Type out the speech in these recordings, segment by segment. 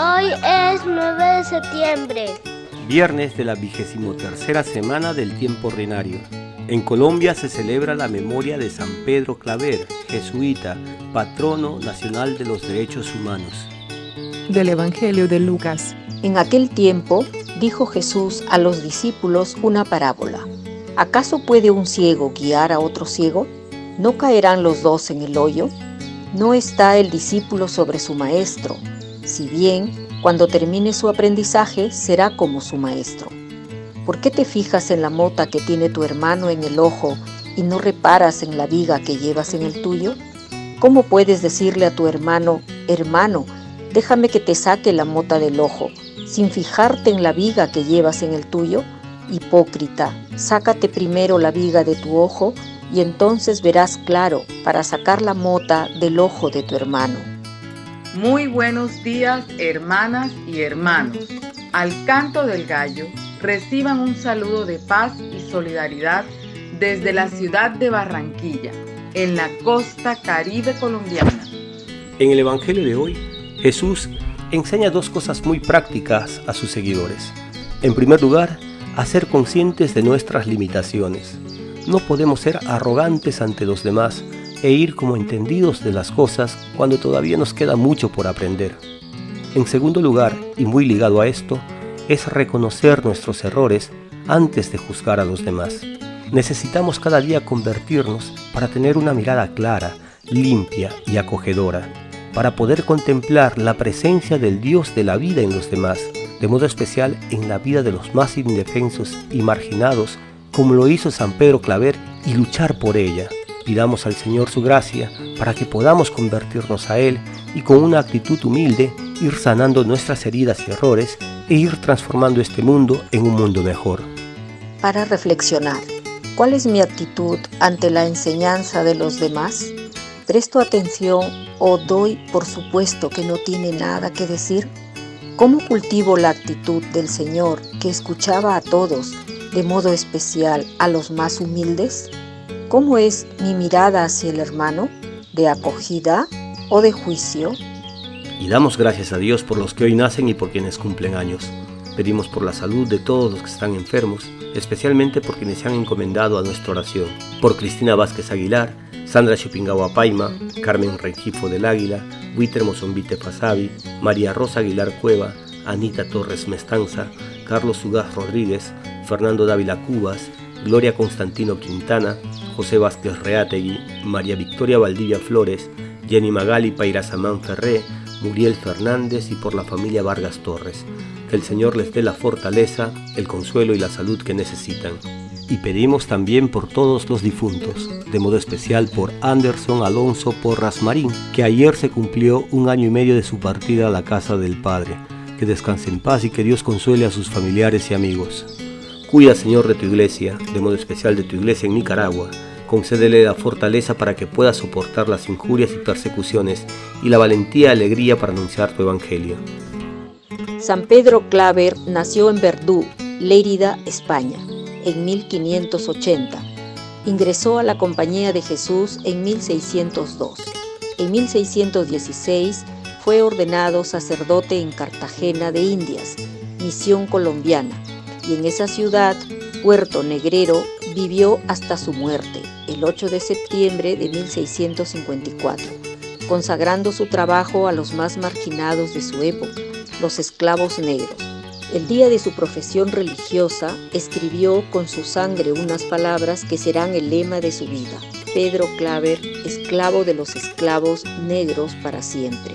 Hoy es 9 de septiembre. Viernes de la vigésimo tercera semana del tiempo ordinario. En Colombia se celebra la memoria de San Pedro Claver, jesuita, patrono nacional de los derechos humanos. Del Evangelio de Lucas. En aquel tiempo dijo Jesús a los discípulos una parábola. ¿Acaso puede un ciego guiar a otro ciego? ¿No caerán los dos en el hoyo? No está el discípulo sobre su maestro, si bien cuando termine su aprendizaje será como su maestro. ¿Por qué te fijas en la mota que tiene tu hermano en el ojo y no reparas en la viga que llevas en el tuyo? ¿Cómo puedes decirle a tu hermano, hermano, déjame que te saque la mota del ojo, sin fijarte en la viga que llevas en el tuyo? Hipócrita, sácate primero la viga de tu ojo y entonces verás claro para sacar la mota del ojo de tu hermano. Muy buenos días, hermanas y hermanos. Al canto del gallo, reciban un saludo de paz y solidaridad desde la ciudad de Barranquilla, en la costa caribe colombiana. En el Evangelio de hoy, Jesús enseña dos cosas muy prácticas a sus seguidores. En primer lugar, a ser conscientes de nuestras limitaciones. No podemos ser arrogantes ante los demás e ir como entendidos de las cosas cuando todavía nos queda mucho por aprender. En segundo lugar, y muy ligado a esto, es reconocer nuestros errores antes de juzgar a los demás. Necesitamos cada día convertirnos para tener una mirada clara, limpia y acogedora, para poder contemplar la presencia del Dios de la vida en los demás, de modo especial en la vida de los más indefensos y marginados, como lo hizo San Pedro Claver, y luchar por ella. Pidamos al Señor su gracia para que podamos convertirnos a Él y con una actitud humilde ir sanando nuestras heridas y errores e ir transformando este mundo en un mundo mejor. Para reflexionar, ¿cuál es mi actitud ante la enseñanza de los demás? ¿Presto atención o doy por supuesto que no tiene nada que decir? ¿Cómo cultivo la actitud del Señor que escuchaba a todos, de modo especial a los más humildes? ¿Cómo es mi mirada hacia el hermano? ¿De acogida o de juicio? Y damos gracias a Dios por los que hoy nacen y por quienes cumplen años. Pedimos por la salud de todos los que están enfermos, especialmente por quienes se han encomendado a nuestra oración. Por Cristina Vázquez Aguilar, Sandra Chupingawa Paima, Carmen Rengifo del Águila, Witer Mozombite Fasabi, María Rosa Aguilar Cueva, Anita Torres Mestanza, Carlos Ugaz Rodríguez, Fernando Dávila Cubas, Gloria Constantino Quintana, José Vázquez Reategui, María Victoria Valdivia Flores, Jenny Magali Pairazamán Ferré, Muriel Fernández y por la familia Vargas Torres. Que el Señor les dé la fortaleza, el consuelo y la salud que necesitan. Y pedimos también por todos los difuntos, de modo especial por Anderson Alonso Porras Marín, que ayer se cumplió un año y medio de su partida a la casa del Padre. Que descanse en paz y que Dios consuele a sus familiares y amigos. Cuida, Señor, de tu iglesia, de modo especial de tu iglesia en Nicaragua. Concédele la fortaleza para que pueda soportar las injurias y persecuciones y la valentía y alegría para anunciar tu evangelio. San Pedro Claver nació en Verdú, Lérida, España, en 1580. Ingresó a la Compañía de Jesús en 1602. En 1616 fue ordenado sacerdote en Cartagena de Indias, misión colombiana y en esa ciudad, Puerto Negrero, vivió hasta su muerte, el 8 de septiembre de 1654, consagrando su trabajo a los más marginados de su época, los esclavos negros. El día de su profesión religiosa, escribió con su sangre unas palabras que serán el lema de su vida. Pedro Claver, esclavo de los esclavos negros para siempre.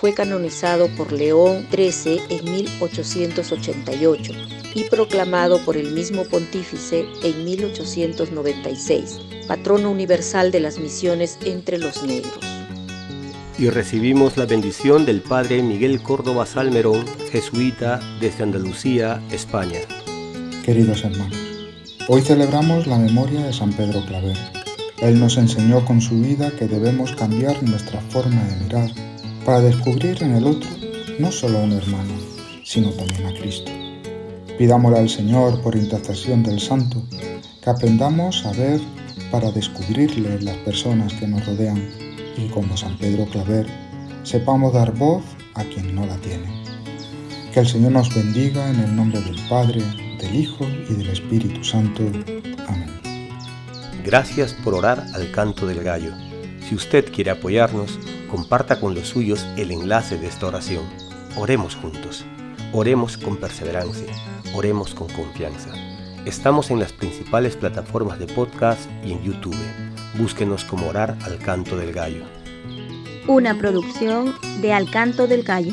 Fue canonizado por León XIII en 1888 y proclamado por el mismo pontífice en 1896, patrono universal de las misiones entre los negros. Y recibimos la bendición del Padre Miguel Córdoba Salmerón, jesuita desde Andalucía, España. Queridos hermanos, hoy celebramos la memoria de San Pedro Claver. Él nos enseñó con su vida que debemos cambiar nuestra forma de mirar para descubrir en el otro no solo a un hermano, sino también a Cristo. Pidámosle al Señor, por intercesión del Santo, que aprendamos a ver para descubrirle las personas que nos rodean y como San Pedro Claver, sepamos dar voz a quien no la tiene. Que el Señor nos bendiga en el nombre del Padre, del Hijo y del Espíritu Santo. Amén. Gracias por orar al canto del gallo. Si usted quiere apoyarnos, comparta con los suyos el enlace de esta oración. Oremos juntos. Oremos con perseverancia. Oremos con confianza. Estamos en las principales plataformas de podcast y en YouTube. Búsquenos como orar al canto del gallo. Una producción de Al canto del gallo.